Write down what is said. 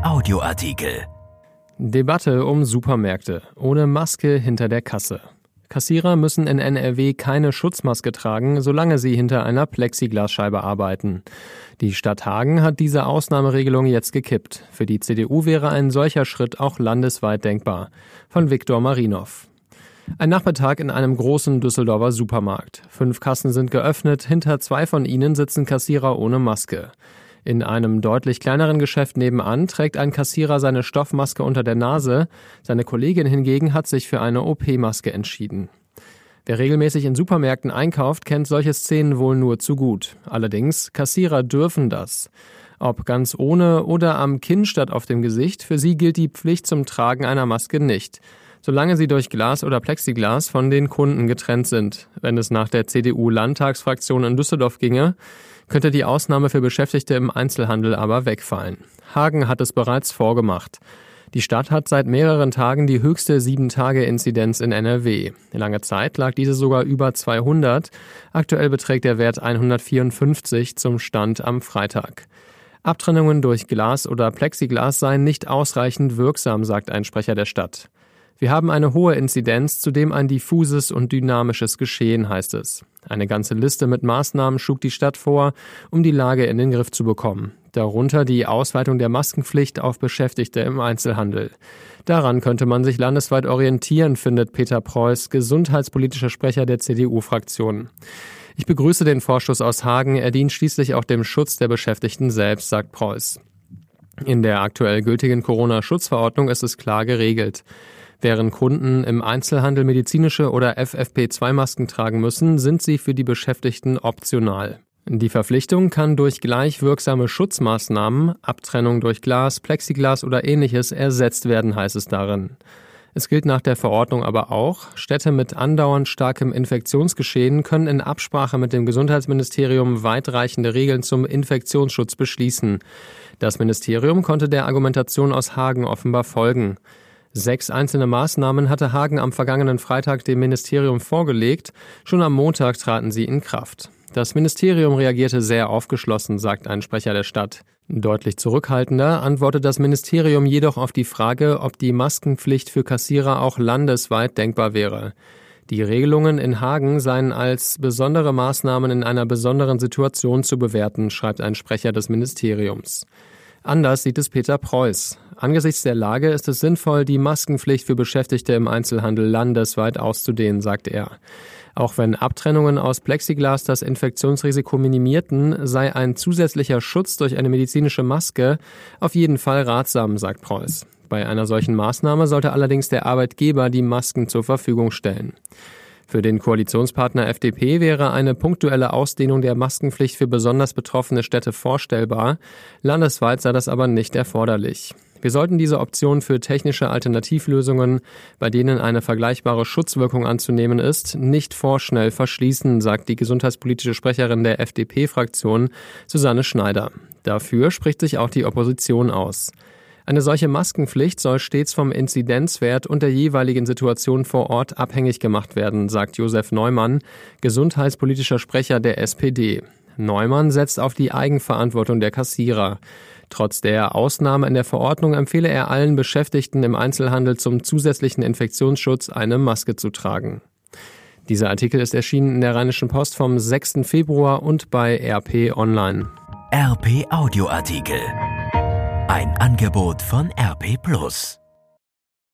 Audioartikel. Debatte um Supermärkte. Ohne Maske hinter der Kasse. Kassierer müssen in NRW keine Schutzmaske tragen, solange sie hinter einer Plexiglasscheibe arbeiten. Die Stadt Hagen hat diese Ausnahmeregelung jetzt gekippt. Für die CDU wäre ein solcher Schritt auch landesweit denkbar. Von Viktor Marinov. Ein Nachmittag in einem großen Düsseldorfer Supermarkt. Fünf Kassen sind geöffnet, hinter zwei von ihnen sitzen Kassierer ohne Maske. In einem deutlich kleineren Geschäft nebenan trägt ein Kassierer seine Stoffmaske unter der Nase, seine Kollegin hingegen hat sich für eine OP-Maske entschieden. Wer regelmäßig in Supermärkten einkauft, kennt solche Szenen wohl nur zu gut. Allerdings, Kassierer dürfen das. Ob ganz ohne oder am Kinn statt auf dem Gesicht, für sie gilt die Pflicht zum Tragen einer Maske nicht solange sie durch Glas oder Plexiglas von den Kunden getrennt sind. Wenn es nach der CDU-Landtagsfraktion in Düsseldorf ginge, könnte die Ausnahme für Beschäftigte im Einzelhandel aber wegfallen. Hagen hat es bereits vorgemacht. Die Stadt hat seit mehreren Tagen die höchste 7-Tage-Inzidenz in NRW. Lange Zeit lag diese sogar über 200. Aktuell beträgt der Wert 154 zum Stand am Freitag. Abtrennungen durch Glas oder Plexiglas seien nicht ausreichend wirksam, sagt ein Sprecher der Stadt. Wir haben eine hohe Inzidenz, zudem ein diffuses und dynamisches Geschehen, heißt es. Eine ganze Liste mit Maßnahmen schlug die Stadt vor, um die Lage in den Griff zu bekommen. Darunter die Ausweitung der Maskenpflicht auf Beschäftigte im Einzelhandel. Daran könnte man sich landesweit orientieren, findet Peter Preuß, gesundheitspolitischer Sprecher der CDU-Fraktion. Ich begrüße den Vorstoß aus Hagen. Er dient schließlich auch dem Schutz der Beschäftigten selbst, sagt Preuß. In der aktuell gültigen Corona-Schutzverordnung ist es klar geregelt. Während Kunden im Einzelhandel medizinische oder FFP2-Masken tragen müssen, sind sie für die Beschäftigten optional. Die Verpflichtung kann durch gleich wirksame Schutzmaßnahmen, Abtrennung durch Glas, Plexiglas oder ähnliches ersetzt werden, heißt es darin. Es gilt nach der Verordnung aber auch, Städte mit andauernd starkem Infektionsgeschehen können in Absprache mit dem Gesundheitsministerium weitreichende Regeln zum Infektionsschutz beschließen. Das Ministerium konnte der Argumentation aus Hagen offenbar folgen. Sechs einzelne Maßnahmen hatte Hagen am vergangenen Freitag dem Ministerium vorgelegt. Schon am Montag traten sie in Kraft. Das Ministerium reagierte sehr aufgeschlossen, sagt ein Sprecher der Stadt. Deutlich zurückhaltender antwortet das Ministerium jedoch auf die Frage, ob die Maskenpflicht für Kassierer auch landesweit denkbar wäre. Die Regelungen in Hagen seien als besondere Maßnahmen in einer besonderen Situation zu bewerten, schreibt ein Sprecher des Ministeriums. Anders sieht es Peter Preuß. Angesichts der Lage ist es sinnvoll, die Maskenpflicht für Beschäftigte im Einzelhandel landesweit auszudehnen, sagt er. Auch wenn Abtrennungen aus Plexiglas das Infektionsrisiko minimierten, sei ein zusätzlicher Schutz durch eine medizinische Maske auf jeden Fall ratsam, sagt Preuß. Bei einer solchen Maßnahme sollte allerdings der Arbeitgeber die Masken zur Verfügung stellen. Für den Koalitionspartner FDP wäre eine punktuelle Ausdehnung der Maskenpflicht für besonders betroffene Städte vorstellbar. Landesweit sei das aber nicht erforderlich. Wir sollten diese Option für technische Alternativlösungen, bei denen eine vergleichbare Schutzwirkung anzunehmen ist, nicht vorschnell verschließen, sagt die gesundheitspolitische Sprecherin der FDP-Fraktion Susanne Schneider. Dafür spricht sich auch die Opposition aus. Eine solche Maskenpflicht soll stets vom Inzidenzwert und der jeweiligen Situation vor Ort abhängig gemacht werden, sagt Josef Neumann, gesundheitspolitischer Sprecher der SPD. Neumann setzt auf die Eigenverantwortung der Kassierer. Trotz der Ausnahme in der Verordnung empfehle er allen Beschäftigten im Einzelhandel zum zusätzlichen Infektionsschutz eine Maske zu tragen. Dieser Artikel ist erschienen in der Rheinischen Post vom 6. Februar und bei RP Online. RP Audioartikel. Ein Angebot von RP Plus.